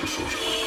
te susto.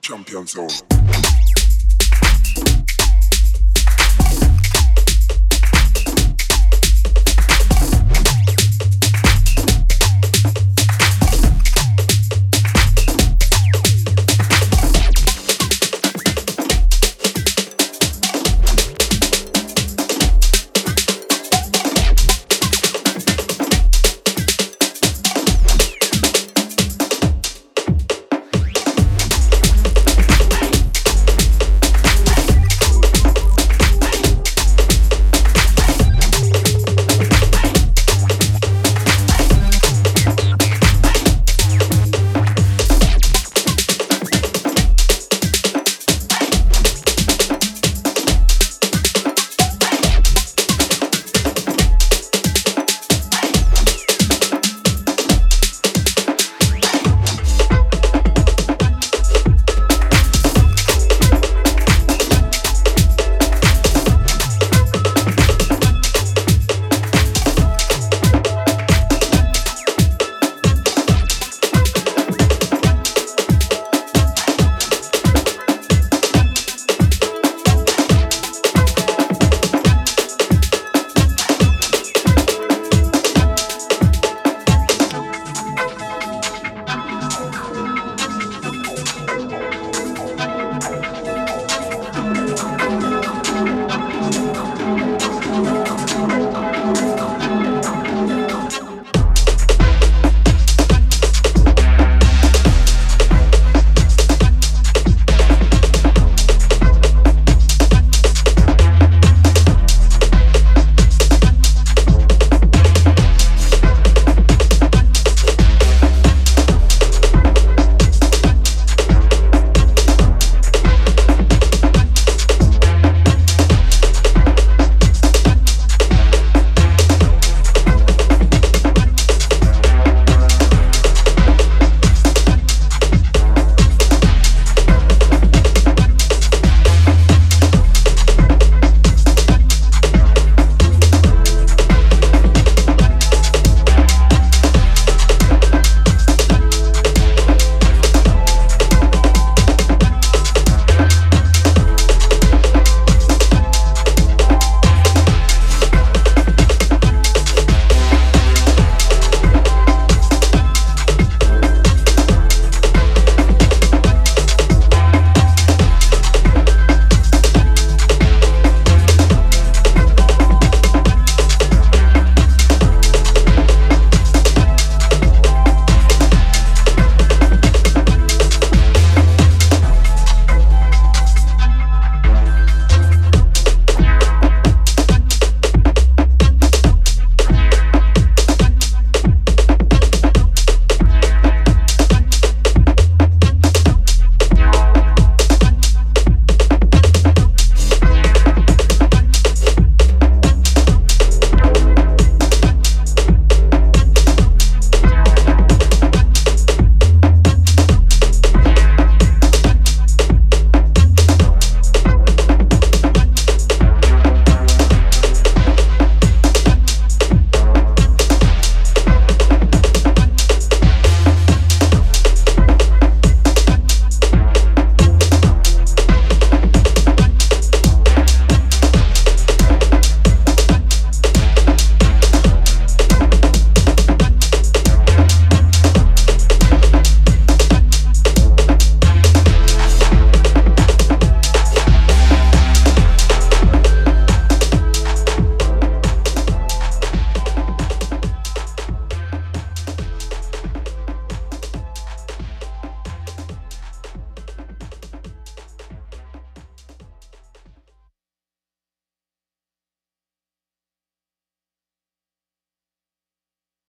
Champion Zone.